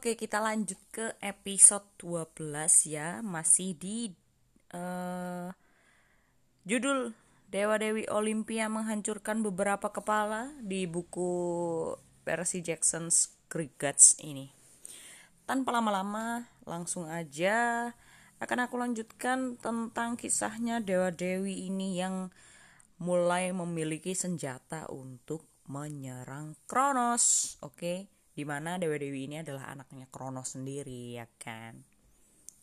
Oke, kita lanjut ke episode 12 ya, masih di uh, judul Dewa Dewi Olimpia menghancurkan beberapa kepala di buku Percy Jackson's Gods ini. Tanpa lama-lama, langsung aja akan aku lanjutkan tentang kisahnya Dewa Dewi ini yang mulai memiliki senjata untuk menyerang Kronos. Oke. Okay? Di mana Dewa-Dewi ini adalah anaknya Kronos sendiri ya kan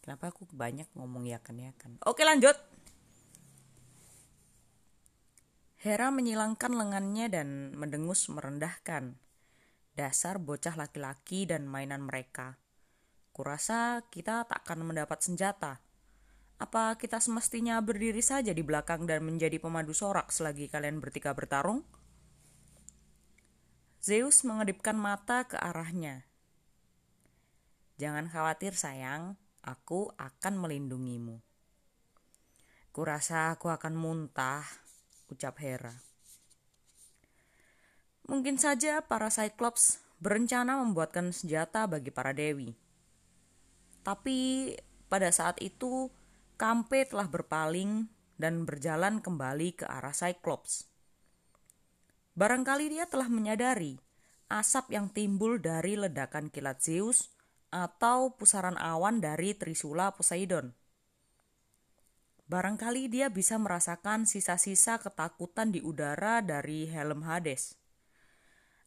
kenapa aku banyak ngomong ya kan ya kan oke lanjut Hera menyilangkan lengannya dan mendengus merendahkan. Dasar bocah laki-laki dan mainan mereka. Kurasa kita tak akan mendapat senjata. Apa kita semestinya berdiri saja di belakang dan menjadi pemadu sorak selagi kalian bertiga bertarung? Zeus mengedipkan mata ke arahnya. Jangan khawatir sayang, aku akan melindungimu. Kurasa aku akan muntah, ucap Hera. Mungkin saja para Cyclops berencana membuatkan senjata bagi para dewi. Tapi pada saat itu, Kampe telah berpaling dan berjalan kembali ke arah Cyclops. Barangkali dia telah menyadari asap yang timbul dari ledakan kilat Zeus atau pusaran awan dari Trisula Poseidon. Barangkali dia bisa merasakan sisa-sisa ketakutan di udara dari helm Hades.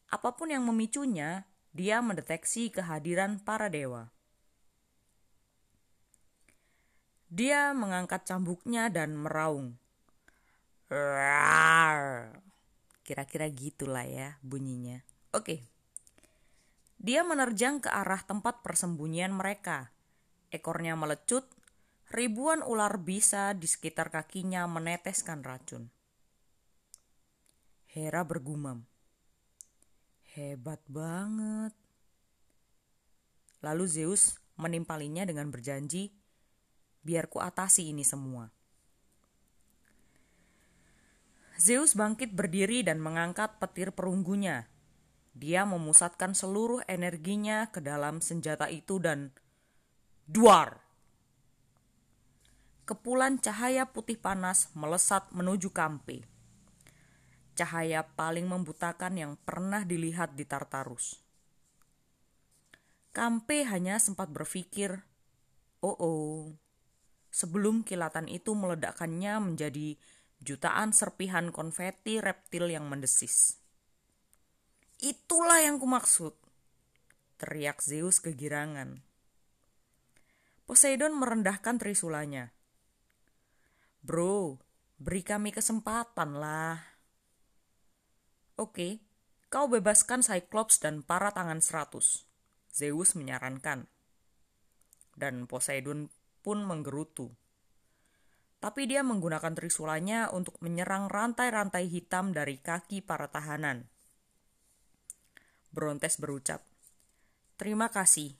Apa pun yang memicunya, dia mendeteksi kehadiran para dewa. Dia mengangkat cambuknya dan meraung. Rawr. Kira-kira gitulah ya bunyinya. Oke. Dia menerjang ke arah tempat persembunyian mereka. Ekornya melecut, ribuan ular bisa di sekitar kakinya meneteskan racun. Hera bergumam. Hebat banget. Lalu Zeus menimpalinya dengan berjanji, biar ku atasi ini semua. Zeus bangkit berdiri dan mengangkat petir perunggunya. Dia memusatkan seluruh energinya ke dalam senjata itu dan duar. Kepulan cahaya putih panas melesat menuju Kampe. Cahaya paling membutakan yang pernah dilihat di Tartarus. Kampe hanya sempat berpikir, "Oh, oh." Sebelum kilatan itu meledakkannya menjadi jutaan serpihan konfeti reptil yang mendesis. Itulah yang kumaksud, teriak Zeus kegirangan. Poseidon merendahkan trisulanya. Bro, beri kami kesempatan lah. Oke, kau bebaskan Cyclops dan para tangan seratus. Zeus menyarankan. Dan Poseidon pun menggerutu tapi dia menggunakan trisulanya untuk menyerang rantai-rantai hitam dari kaki para tahanan. Brontes berucap, Terima kasih.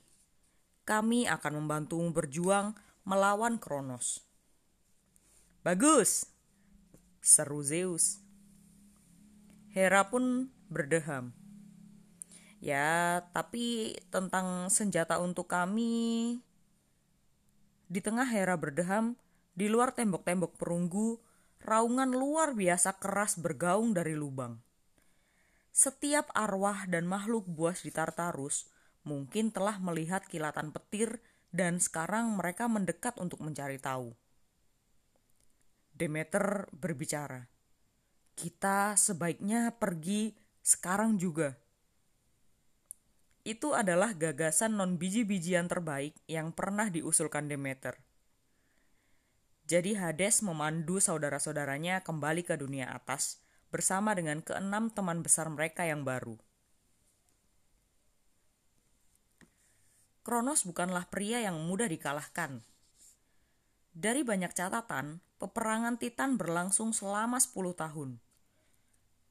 Kami akan membantumu berjuang melawan Kronos. Bagus, seru Zeus. Hera pun berdeham. Ya, tapi tentang senjata untuk kami... Di tengah Hera berdeham, di luar tembok-tembok perunggu, raungan luar biasa keras bergaung dari lubang. Setiap arwah dan makhluk buas di Tartarus mungkin telah melihat kilatan petir dan sekarang mereka mendekat untuk mencari tahu. Demeter berbicara, "Kita sebaiknya pergi sekarang juga." Itu adalah gagasan non-biji-bijian terbaik yang pernah diusulkan Demeter jadi Hades memandu saudara-saudaranya kembali ke dunia atas bersama dengan keenam teman besar mereka yang baru. Kronos bukanlah pria yang mudah dikalahkan. Dari banyak catatan, peperangan Titan berlangsung selama 10 tahun.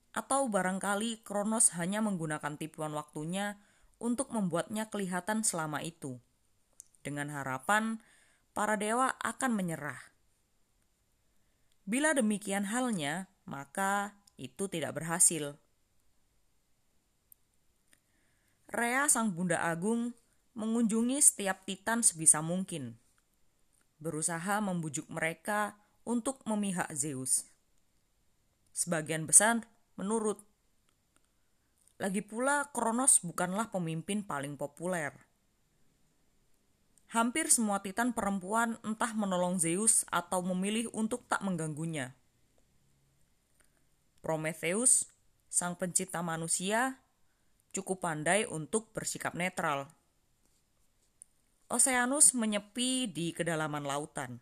Atau barangkali Kronos hanya menggunakan tipuan waktunya untuk membuatnya kelihatan selama itu. Dengan harapan para dewa akan menyerah. Bila demikian halnya, maka itu tidak berhasil. Rea sang bunda agung mengunjungi setiap titan sebisa mungkin, berusaha membujuk mereka untuk memihak Zeus. Sebagian besar menurut. Lagi pula, Kronos bukanlah pemimpin paling populer. Hampir semua titan perempuan entah menolong Zeus atau memilih untuk tak mengganggunya. Prometheus, sang pencipta manusia, cukup pandai untuk bersikap netral. Oceanus menyepi di kedalaman lautan.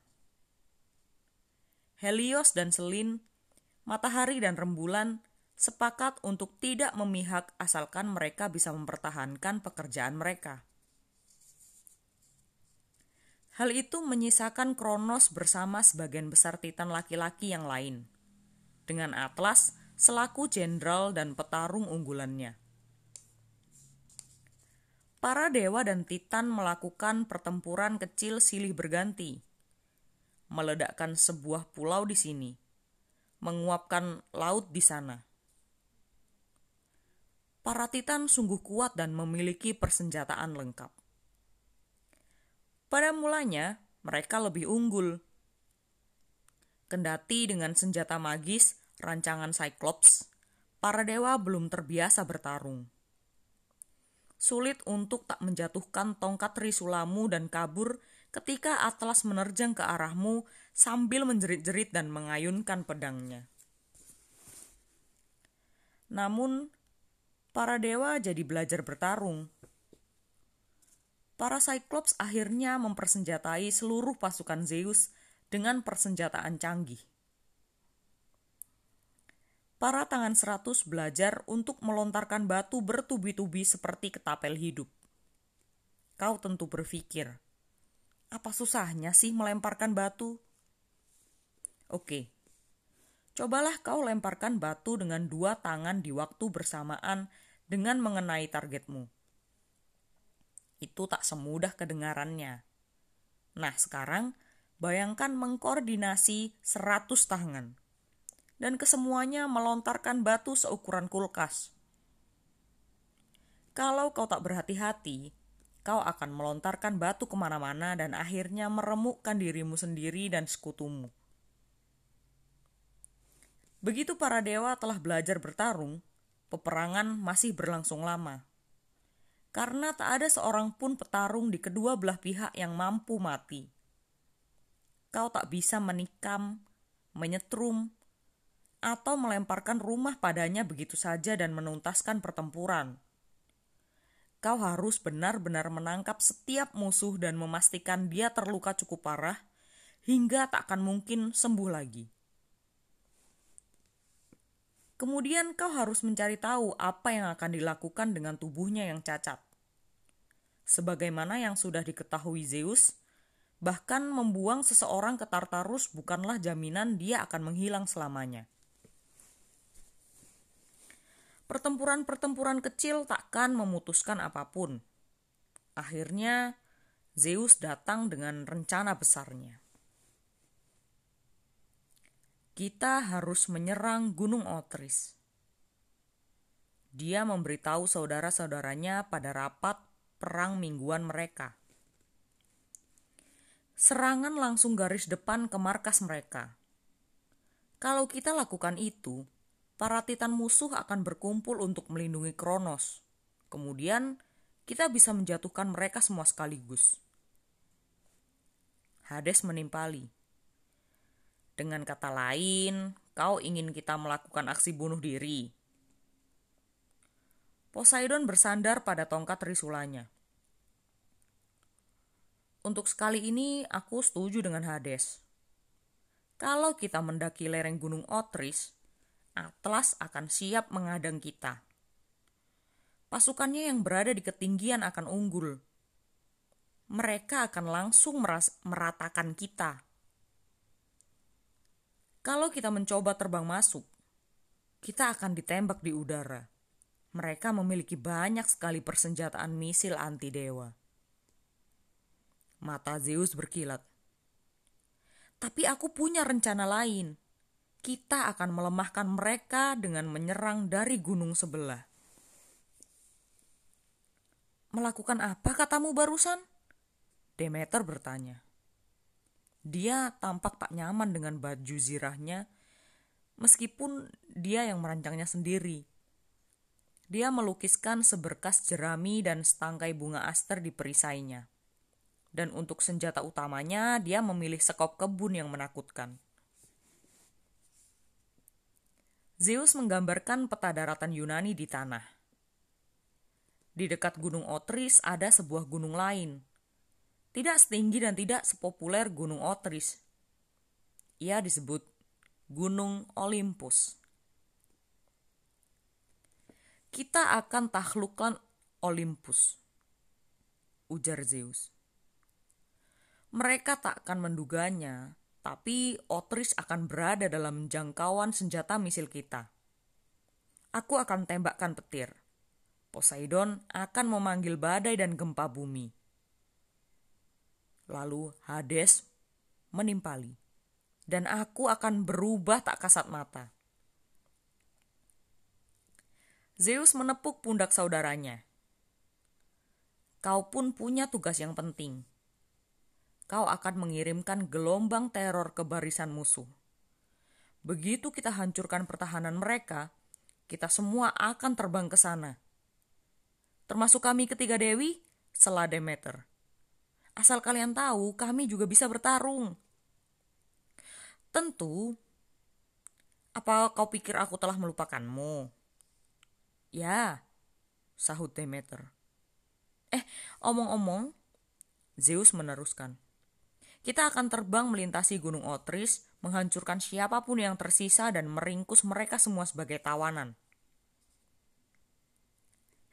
Helios dan Selin, matahari dan rembulan sepakat untuk tidak memihak asalkan mereka bisa mempertahankan pekerjaan mereka. Hal itu menyisakan Kronos bersama sebagian besar titan laki-laki yang lain, dengan Atlas selaku jenderal dan petarung unggulannya para dewa dan titan melakukan pertempuran kecil silih berganti, meledakkan sebuah pulau di sini, menguapkan laut di sana. Para titan sungguh kuat dan memiliki persenjataan lengkap. Pada mulanya, mereka lebih unggul. Kendati dengan senjata magis rancangan Cyclops, para dewa belum terbiasa bertarung sulit untuk tak menjatuhkan tongkat Trisulamu dan kabur ketika Atlas menerjang ke arahmu sambil menjerit-jerit dan mengayunkan pedangnya. Namun, para dewa jadi belajar bertarung. Para Cyclops akhirnya mempersenjatai seluruh pasukan Zeus dengan persenjataan canggih para tangan seratus belajar untuk melontarkan batu bertubi-tubi seperti ketapel hidup. Kau tentu berpikir, apa susahnya sih melemparkan batu? Oke, cobalah kau lemparkan batu dengan dua tangan di waktu bersamaan dengan mengenai targetmu. Itu tak semudah kedengarannya. Nah sekarang, bayangkan mengkoordinasi seratus tangan dan kesemuanya melontarkan batu seukuran kulkas. Kalau kau tak berhati-hati, kau akan melontarkan batu ke mana-mana dan akhirnya meremukkan dirimu sendiri dan sekutumu. Begitu para dewa telah belajar bertarung, peperangan masih berlangsung lama. Karena tak ada seorang pun petarung di kedua belah pihak yang mampu mati. Kau tak bisa menikam, menyetrum, atau melemparkan rumah padanya begitu saja dan menuntaskan pertempuran. Kau harus benar-benar menangkap setiap musuh dan memastikan dia terluka cukup parah hingga tak akan mungkin sembuh lagi. Kemudian kau harus mencari tahu apa yang akan dilakukan dengan tubuhnya yang cacat. Sebagaimana yang sudah diketahui Zeus, bahkan membuang seseorang ke Tartarus bukanlah jaminan dia akan menghilang selamanya. Pertempuran-pertempuran kecil takkan memutuskan apa pun. Akhirnya, Zeus datang dengan rencana besarnya. Kita harus menyerang Gunung Otris. Dia memberitahu saudara-saudaranya pada rapat perang mingguan mereka. Serangan langsung garis depan ke markas mereka. Kalau kita lakukan itu, para titan musuh akan berkumpul untuk melindungi Kronos. Kemudian, kita bisa menjatuhkan mereka semua sekaligus. Hades menimpali. Dengan kata lain, kau ingin kita melakukan aksi bunuh diri. Poseidon bersandar pada tongkat risulanya. Untuk sekali ini, aku setuju dengan Hades. Kalau kita mendaki lereng Gunung Otris, Atlas akan siap mengadang kita. Pasukannya yang berada di ketinggian akan unggul. Mereka akan langsung meratakan kita. Kalau kita mencoba terbang masuk, kita akan ditembak di udara. Mereka memiliki banyak sekali persenjataan misil anti dewa. Mata Zeus berkilat. Tapi aku punya rencana lain kita akan melemahkan mereka dengan menyerang dari gunung sebelah. Melakukan apa katamu barusan? Demeter bertanya. Dia tampak tak nyaman dengan baju zirahnya, meskipun dia yang merancangnya sendiri. Dia melukiskan seberkas jerami dan setangkai bunga aster di perisainya. Dan untuk senjata utamanya, dia memilih sekop kebun yang menakutkan. Zeus menggambarkan peta daratan Yunani di tanah. Di dekat Gunung Otris ada sebuah gunung lain. Tidak setinggi dan tidak sepopuler Gunung Otris. Ia disebut Gunung Olympus. Kita akan taklukkan Olympus, ujar Zeus. Mereka tak akan menduganya, tapi Otris akan berada dalam jangkauan senjata misil kita. Aku akan tembakkan petir. Poseidon akan memanggil badai dan gempa bumi. Lalu Hades menimpali, dan aku akan berubah tak kasat mata. Zeus menepuk pundak saudaranya. Kau pun punya tugas yang penting kau akan mengirimkan gelombang teror ke barisan musuh. Begitu kita hancurkan pertahanan mereka, kita semua akan terbang ke sana. Termasuk kami ketiga dewi, selah Demeter. Asal kalian tahu, kami juga bisa bertarung. Tentu, apa kau pikir aku telah melupakanmu? Ya, sahut Demeter. Eh, omong-omong, Zeus meneruskan. Kita akan terbang melintasi Gunung Otris, menghancurkan siapa pun yang tersisa dan meringkus mereka semua sebagai tawanan.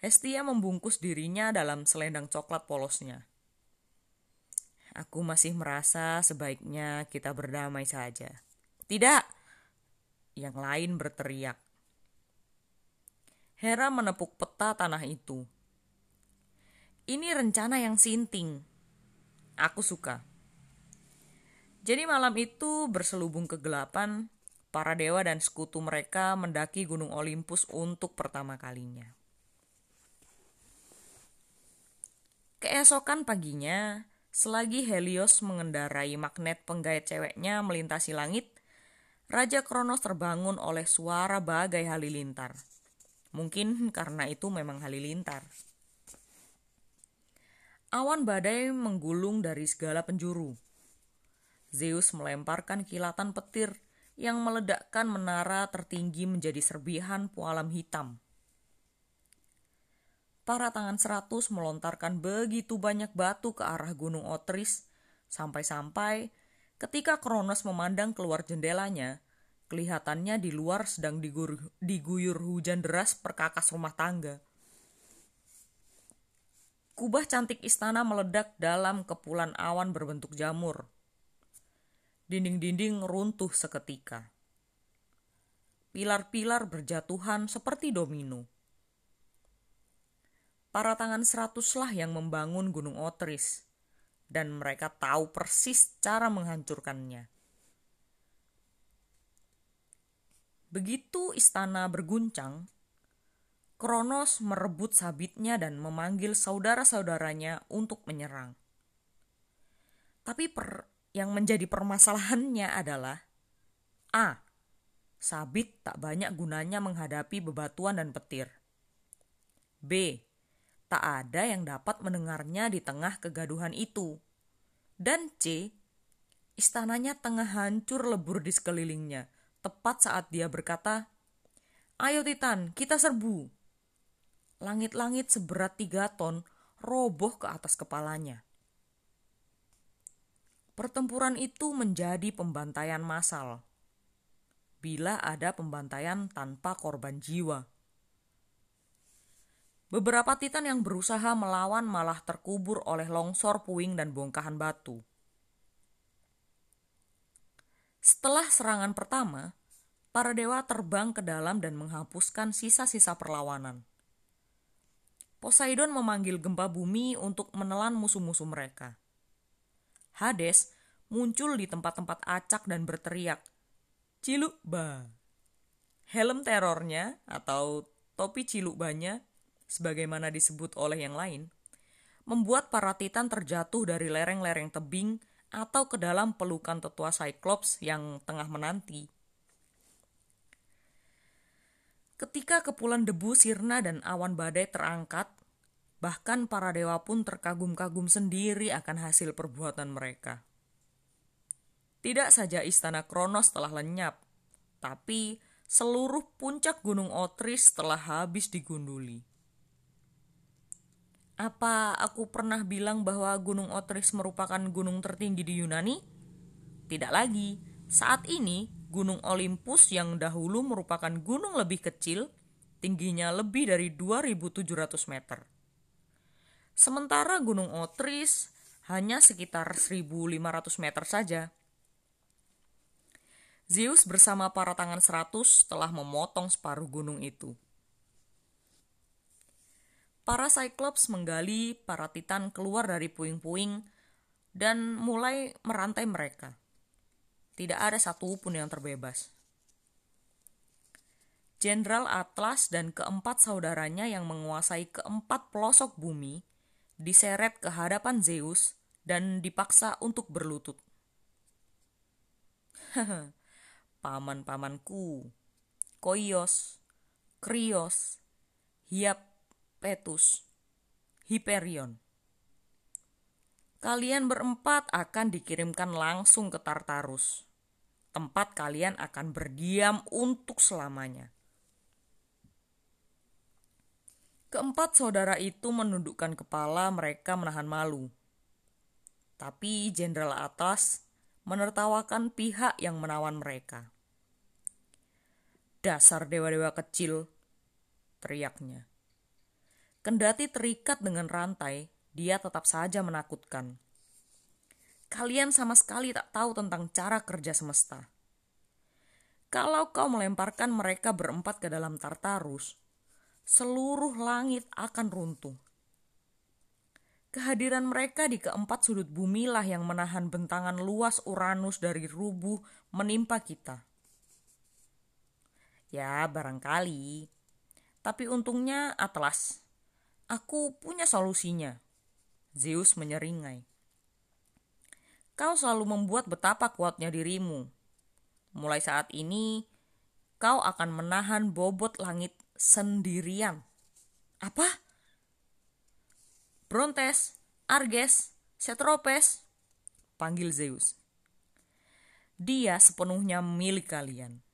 Hestia membungkus dirinya dalam selendang coklat polosnya. Aku masih merasa sebaiknya kita berdamai saja. Tidak! Yang lain berteriak. Hera menepuk peta tanah itu. Ini rencana yang sinting. Aku suka. Jadi malam itu berselubung kegelapan, para dewa dan sekutu mereka mendaki Gunung Olympus untuk pertama kalinya. Keesokan paginya, selagi Helios mengendarai magnet penggait ceweknya melintasi langit, Raja Kronos terbangun oleh suara bagai halilintar. Mungkin karena itu memang halilintar. Awan badai menggulung dari segala penjuru Zeus melemparkan kilatan petir yang meledakkan menara tertinggi menjadi serbihan pualam hitam. Para tangan seratus melontarkan begitu banyak batu ke arah gunung Otris, sampai-sampai ketika Kronos memandang keluar jendelanya, kelihatannya di luar sedang diguyur, diguyur hujan deras perkakas rumah tangga. Kubah cantik istana meledak dalam kepulan awan berbentuk jamur dinding-dinding runtuh seketika. Pilar-pilar berjatuhan seperti domino. Para tangan seratuslah yang membangun Gunung Otris, dan mereka tahu persis cara menghancurkannya. Begitu istana berguncang, Kronos merebut sabitnya dan memanggil saudara-saudaranya untuk menyerang. Tapi per yang menjadi permasalahannya adalah A. Sabit tak banyak gunanya menghadapi bebatuan dan petir. B. Tak ada yang dapat mendengarnya di tengah kegaduhan itu. Dan C. Istananya tengah hancur lebur di sekelilingnya, tepat saat dia berkata, Ayo Titan, kita serbu. Langit-langit seberat tiga ton roboh ke atas kepalanya. Pertempuran itu menjadi pembantaian massal. Bila ada pembantaian tanpa korban jiwa. Beberapa titan yang berusaha melawan malah terkubur oleh longsor puing dan bongkahan batu. Setelah serangan pertama, para dewa terbang ke dalam dan menghapuskan sisa-sisa perlawanan. Poseidon memanggil gempa bumi untuk menelan musuh-musuh mereka. Hades muncul di tempat-tempat acak dan berteriak, Cilukba. Helm terornya atau topi cilukbanya, sebagaimana disebut oleh yang lain, membuat para titan terjatuh dari lereng-lereng tebing atau ke dalam pelukan tetua Cyclops yang tengah menanti. Ketika kepulan debu sirna dan awan badai terangkat, bahkan para dewa pun terkagum-kagum sendiri akan hasil perbuatan mereka. Tidak saja istana Kronos telah lenyap, tapi seluruh puncak Gunung Otris telah habis digunduli. Apa aku pernah bilang bahwa Gunung Otris merupakan gunung tertinggi di Yunani? Tidak lagi. Saat ini, Gunung Olympus yang dahulu merupakan gunung lebih kecil, tingginya lebih dari 2700 meter. Sementara Gunung Otris hanya sekitar 1500 meter saja. Zeus bersama para tangan seratus telah memotong separuh gunung itu. Para Cyclops menggali para Titan keluar dari puing-puing dan mulai merantai mereka. Tidak ada satu pun yang terbebas. Jenderal Atlas dan keempat saudaranya yang menguasai keempat pelosok bumi diseret ke hadapan Zeus dan dipaksa untuk berlutut. paman-pamanku, Koios, Krios, Hiapetus, Hyperion. Kalian berempat akan dikirimkan langsung ke Tartarus. Tempat kalian akan berdiam untuk selamanya. Keempat saudara itu menundukkan kepala mereka menahan malu. Tapi Jenderal Atas menertawakan pihak yang menawan mereka. Dasar dewa-dewa kecil, teriaknya. Kendati terikat dengan rantai, dia tetap saja menakutkan. Kalian sama sekali tak tahu tentang cara kerja semesta. Kalau kau melemparkan mereka berempat ke dalam Tartarus, seluruh langit akan runtuh. Kehadiran mereka di keempat sudut bumi lah yang menahan bentangan luas Uranus dari rubuh menimpa kita. Ya, barangkali. Tapi untungnya Atlas. Aku punya solusinya. Zeus menyeringai. Kau selalu membuat betapa kuatnya dirimu. Mulai saat ini, kau akan menahan bobot langit sendirian. Apa? Brontes, Arges, Setropes, panggil Zeus. Dia sepenuhnya milik kalian.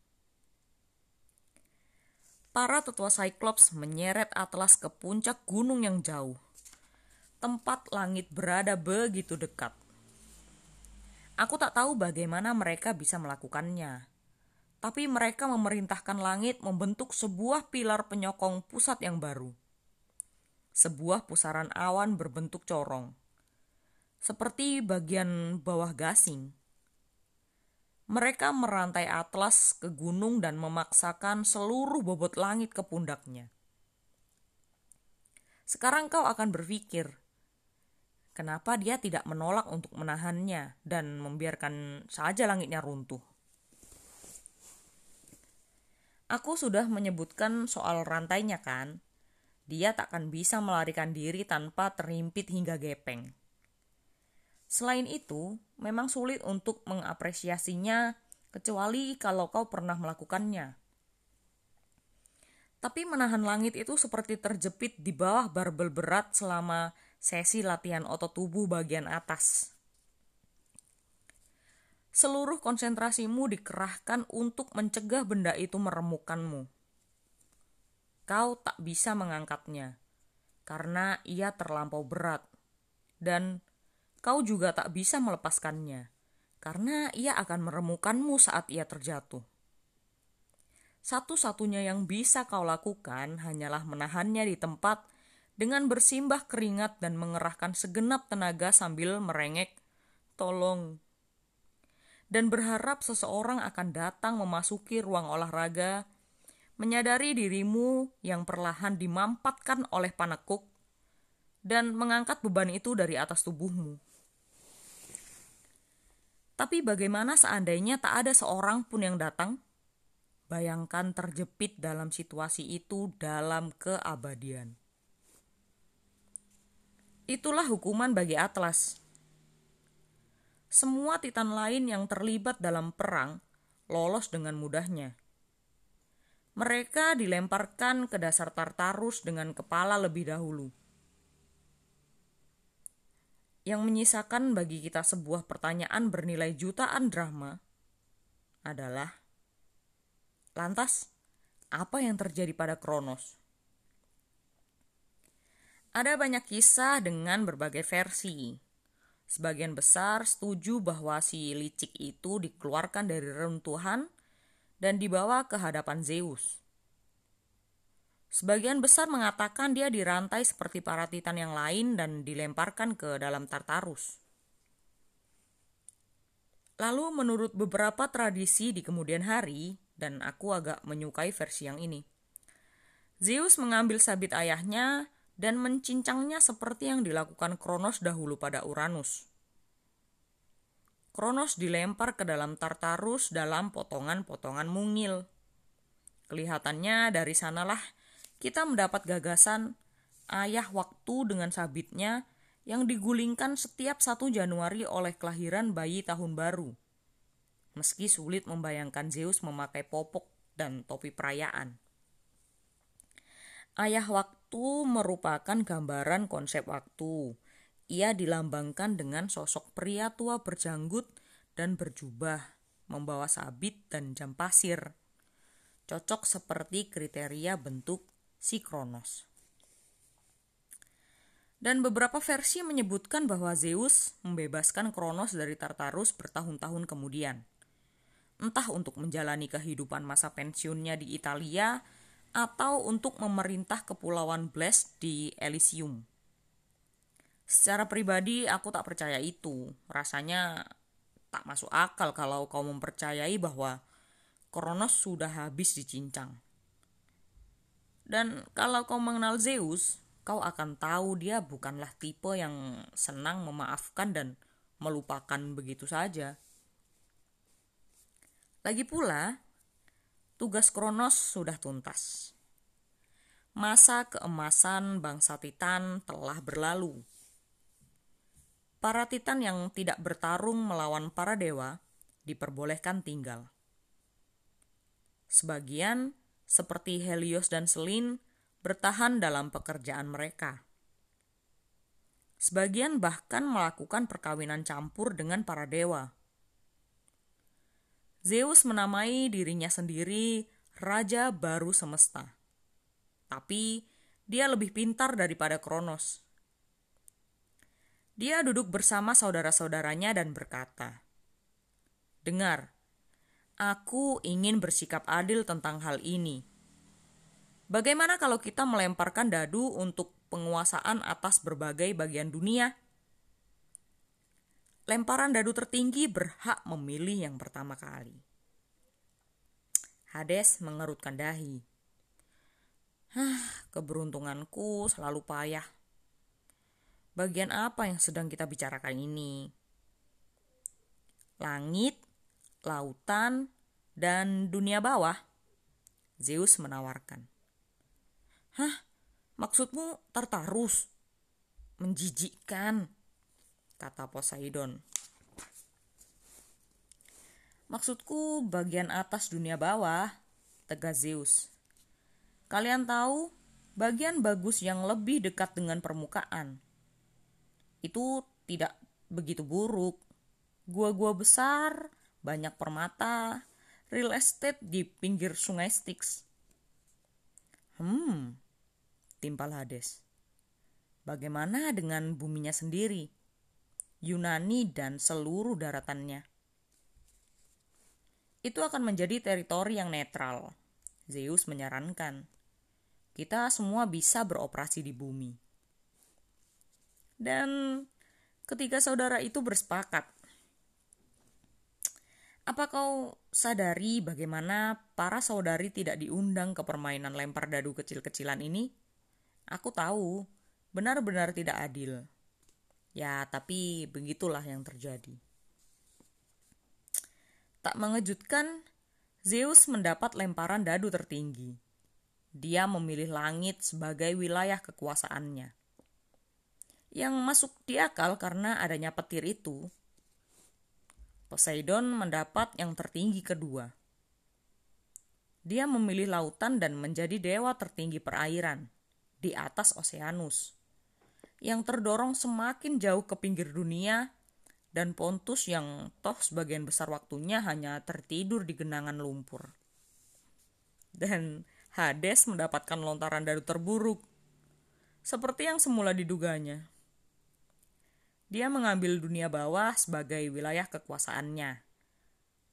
Para tetua Cyclops menyeret Atlas ke puncak gunung yang jauh. Tempat langit berada begitu dekat. Aku tak tahu bagaimana mereka bisa melakukannya. Tapi mereka memerintahkan langit membentuk sebuah pilar penyokong pusat yang baru. Sebuah pusaran awan berbentuk corong. Seperti bagian bawah gasing mereka merantai atlas ke gunung dan memaksakan seluruh bobot langit ke pundaknya. Sekarang kau akan berpikir, kenapa dia tidak menolak untuk menahannya dan membiarkan saja langitnya runtuh? Aku sudah menyebutkan soal rantainya kan? Dia takkan bisa melarikan diri tanpa terimpit hingga gepeng. Selain itu, memang sulit untuk mengapresiasinya kecuali kalau kau pernah melakukannya. Tapi menahan langit itu seperti terjepit di bawah barbel berat selama sesi latihan otot tubuh bagian atas. Seluruh konsentrasimu dikerahkan untuk mencegah benda itu meremukkanmu. Kau tak bisa mengangkatnya karena ia terlampau berat dan kau juga tak bisa melepaskannya, karena ia akan meremukanmu saat ia terjatuh. Satu-satunya yang bisa kau lakukan hanyalah menahannya di tempat dengan bersimbah keringat dan mengerahkan segenap tenaga sambil merengek, "Tolong!" dan berharap seseorang akan datang memasuki ruang olahraga, menyadari dirimu yang perlahan dimampatkan oleh panekuk, dan mengangkat beban itu dari atas tubuhmu. Tapi bagaimana seandainya tak ada seorang pun yang datang? Bayangkan terjepit dalam situasi itu dalam keabadian. Itulah hukuman bagi Atlas. Semua titan lain yang terlibat dalam perang lolos dengan mudahnya. Mereka dilemparkan ke dasar Tartarus dengan kepala lebih dahulu. Yang menyisakan bagi kita sebuah pertanyaan bernilai jutaan drama adalah Lantas, apa yang terjadi pada Kronos? Ada banyak kisah dengan berbagai versi. Sebagian besar setuju bahwa si licik itu dikeluarkan dari reruntuhan dan dibawa ke hadapan Zeus. Sebagian besar mengatakan dia dirantai seperti para titan yang lain dan dilemparkan ke dalam Tartarus. Lalu menurut beberapa tradisi di kemudian hari, dan aku agak menyukai versi yang ini. Zeus mengambil sabit ayahnya dan mencincangnya seperti yang dilakukan Kronos dahulu pada Uranus. Kronos dilempar ke dalam Tartarus dalam potongan-potongan mungil. Kelihatannya dari sanalah kita mendapat gagasan ayah waktu dengan sabitnya yang digulingkan setiap 1 Januari oleh kelahiran bayi tahun baru. Meski sulit membayangkan Zeus memakai popok dan topi perayaan. Ayah waktu merupakan gambaran konsep waktu, ia dilambangkan dengan sosok pria tua berjanggut dan berjubah, membawa sabit dan jam pasir. Cocok seperti kriteria bentuk si Kronos. Dan beberapa versi menyebutkan bahwa Zeus membebaskan Kronos dari Tartarus bertahun-tahun kemudian. Entah untuk menjalani kehidupan masa pensiunnya di Italia atau untuk memerintah kepulauan Bless di Elysium. Secara pribadi aku tak percaya itu. Rasanya tak masuk akal kalau kau mempercayai bahwa Kronos sudah habis dicincang. Dan kalau kau mengenal Zeus, kau akan tahu dia bukanlah tipe yang senang memaafkan dan melupakan begitu saja. Lagi pula, tugas Kronos sudah tuntas. Masa keemasan bangsa Titan telah berlalu para titan yang tidak bertarung melawan para dewa diperbolehkan tinggal. Sebagian, seperti Helios dan Selin, bertahan dalam pekerjaan mereka. Sebagian bahkan melakukan perkawinan campur dengan para dewa. Zeus menamai dirinya sendiri Raja Baru Semesta. Tapi dia lebih pintar daripada Kronos. Dia duduk bersama saudara-saudaranya dan berkata, "Dengar, aku ingin bersikap adil tentang hal ini. Bagaimana kalau kita melemparkan dadu untuk penguasaan atas berbagai bagian dunia?" Lemparan dadu tertinggi berhak memilih yang pertama kali. Hades mengerutkan dahi. Hah, keberuntunganku selalu payah bagian apa yang sedang kita bicarakan ini? Langit, lautan, dan dunia bawah? Zeus menawarkan. Hah? Maksudmu Tartarus? Menjijikkan, kata Poseidon. Maksudku bagian atas dunia bawah, tegas Zeus. Kalian tahu, bagian bagus yang lebih dekat dengan permukaan itu tidak begitu buruk. Gua-gua besar, banyak permata, real estate di pinggir sungai Styx. Hmm, timpal Hades. Bagaimana dengan buminya sendiri? Yunani dan seluruh daratannya. Itu akan menjadi teritori yang netral. Zeus menyarankan. Kita semua bisa beroperasi di bumi. Dan ketiga saudara itu bersepakat. Apa kau sadari bagaimana para saudari tidak diundang ke permainan lempar dadu kecil-kecilan ini? Aku tahu, benar-benar tidak adil. Ya, tapi begitulah yang terjadi. Tak mengejutkan, Zeus mendapat lemparan dadu tertinggi. Dia memilih langit sebagai wilayah kekuasaannya. Yang masuk di akal karena adanya petir itu, Poseidon mendapat yang tertinggi kedua. Dia memilih lautan dan menjadi dewa tertinggi perairan di atas Oceanus, yang terdorong semakin jauh ke pinggir dunia dan Pontus yang toh sebagian besar waktunya hanya tertidur di genangan lumpur. Dan Hades mendapatkan lontaran dadu terburuk, seperti yang semula diduganya. Dia mengambil dunia bawah sebagai wilayah kekuasaannya.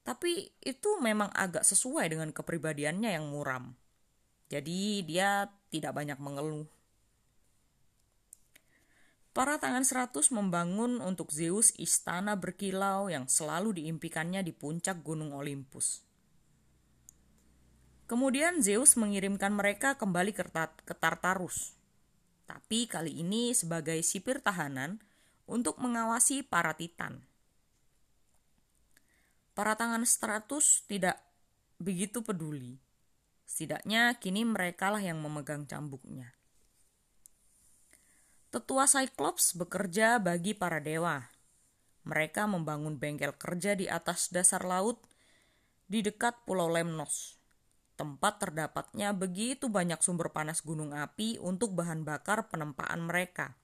Tapi itu memang agak sesuai dengan kepribadiannya yang muram. Jadi dia tidak banyak mengeluh. Para tangan seratus membangun untuk Zeus istana berkilau yang selalu diimpikannya di puncak gunung Olympus. Kemudian Zeus mengirimkan mereka kembali ke Tartarus. Tapi kali ini sebagai sipir tahanan untuk mengawasi para titan. Para tangan stratus tidak begitu peduli. Setidaknya kini merekalah yang memegang cambuknya. Tetua Cyclops bekerja bagi para dewa. Mereka membangun bengkel kerja di atas dasar laut di dekat Pulau Lemnos. Tempat terdapatnya begitu banyak sumber panas gunung api untuk bahan bakar penempaan mereka.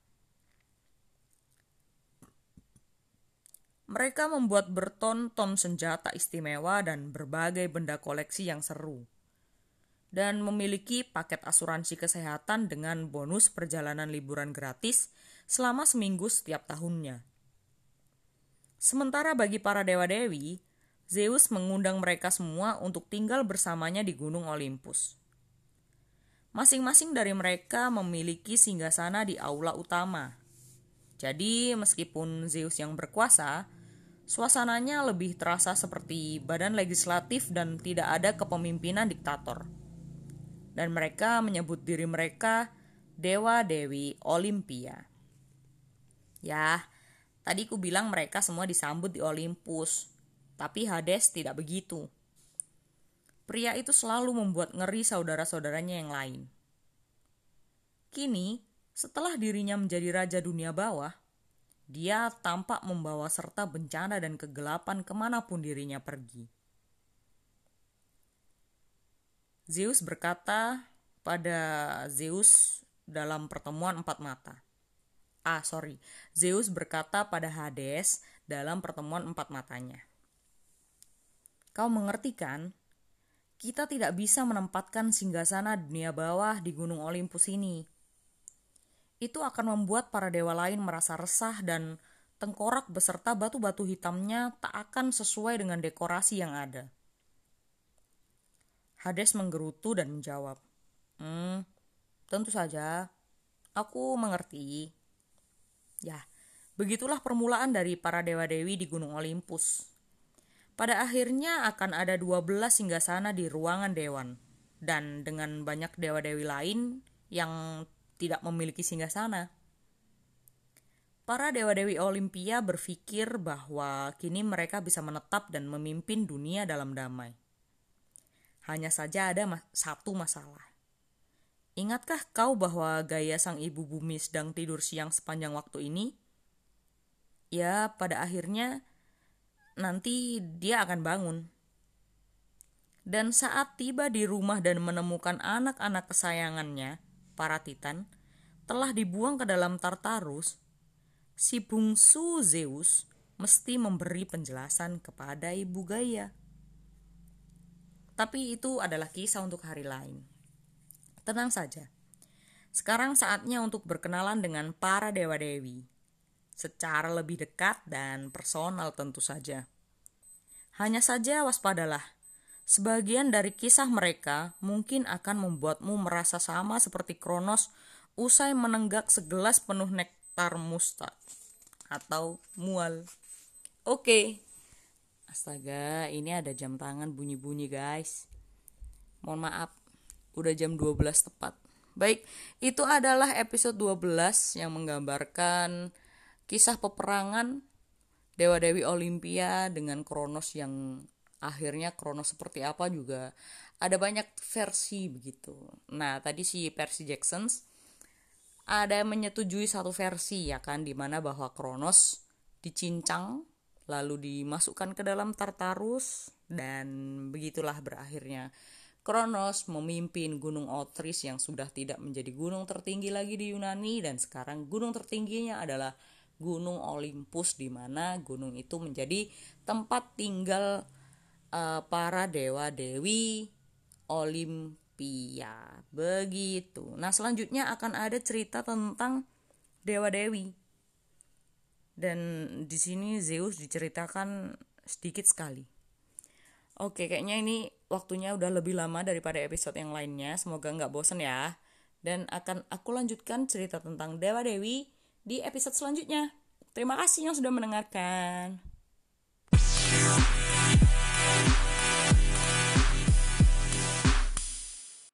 Mereka membuat berton-ton senjata istimewa dan berbagai benda koleksi yang seru. Dan memiliki paket asuransi kesehatan dengan bonus perjalanan liburan gratis selama seminggu setiap tahunnya. Sementara bagi para dewa-dewi, Zeus mengundang mereka semua untuk tinggal bersamanya di Gunung Olympus. Masing-masing dari mereka memiliki singgasana di aula utama. Jadi, meskipun Zeus yang berkuasa, Suasananya lebih terasa seperti badan legislatif dan tidak ada kepemimpinan diktator. Dan mereka menyebut diri mereka Dewa Dewi Olimpia. Ya, tadi ku bilang mereka semua disambut di Olympus, tapi Hades tidak begitu. Pria itu selalu membuat ngeri saudara-saudaranya yang lain. Kini, setelah dirinya menjadi raja dunia bawah, dia tampak membawa serta bencana dan kegelapan ke mana pun dirinya pergi. Zeus berkata pada Zeus dalam pertemuan empat mata. Ah, sorry. Zeus berkata pada Hades dalam pertemuan empat matanya. Kau mengerti kan? Kita tidak bisa menempatkan singgasana dunia bawah di Gunung Olympus ini itu akan membuat para dewa lain merasa resah dan tengkorak beserta batu-batu hitamnya tak akan sesuai dengan dekorasi yang ada. Hades menggerutu dan menjawab, Hmm, tentu saja. Aku mengerti. Ya, begitulah permulaan dari para dewa-dewi di Gunung Olympus. Pada akhirnya akan ada 12 singgasana di ruangan dewan. Dan dengan banyak dewa-dewi lain yang tidak memiliki singgasana. Para dewa-dewi Olimpia berpikir bahwa kini mereka bisa menetap dan memimpin dunia dalam damai. Hanya saja ada ma satu masalah. Ingatkah kau bahwa gaya sang ibu bumi sedang tidur siang sepanjang waktu ini? Ya, pada akhirnya nanti dia akan bangun. Dan saat tiba di rumah dan menemukan anak-anak kesayangannya, para titan, telah dibuang ke dalam Tartarus, si bungsu Zeus mesti memberi penjelasan kepada ibu Gaia. Tapi itu adalah kisah untuk hari lain. Tenang saja. Sekarang saatnya untuk berkenalan dengan para dewa-dewi. Secara lebih dekat dan personal tentu saja. Hanya saja waspadalah Sebagian dari kisah mereka mungkin akan membuatmu merasa sama seperti Kronos usai menenggak segelas penuh nektar mustard atau mual. Oke. Astaga, ini ada jam tangan bunyi-bunyi, guys. Mohon maaf, udah jam 12 tepat. Baik, itu adalah episode 12 yang menggambarkan kisah peperangan Dewa-Dewi Olimpia dengan Kronos yang akhirnya Kronos seperti apa juga ada banyak versi begitu. Nah, tadi si Percy Jackson ada menyetujui satu versi ya kan di mana bahwa Kronos dicincang lalu dimasukkan ke dalam Tartarus dan begitulah berakhirnya Kronos memimpin Gunung Otris yang sudah tidak menjadi gunung tertinggi lagi di Yunani dan sekarang gunung tertingginya adalah Gunung Olympus di mana gunung itu menjadi tempat tinggal uh, para dewa dewi Olimpia. Begitu. Nah, selanjutnya akan ada cerita tentang dewa dewi. Dan di sini Zeus diceritakan sedikit sekali. Oke, kayaknya ini waktunya udah lebih lama daripada episode yang lainnya. Semoga nggak bosen ya. Dan akan aku lanjutkan cerita tentang Dewa Dewi di episode selanjutnya. Terima kasih yang sudah mendengarkan.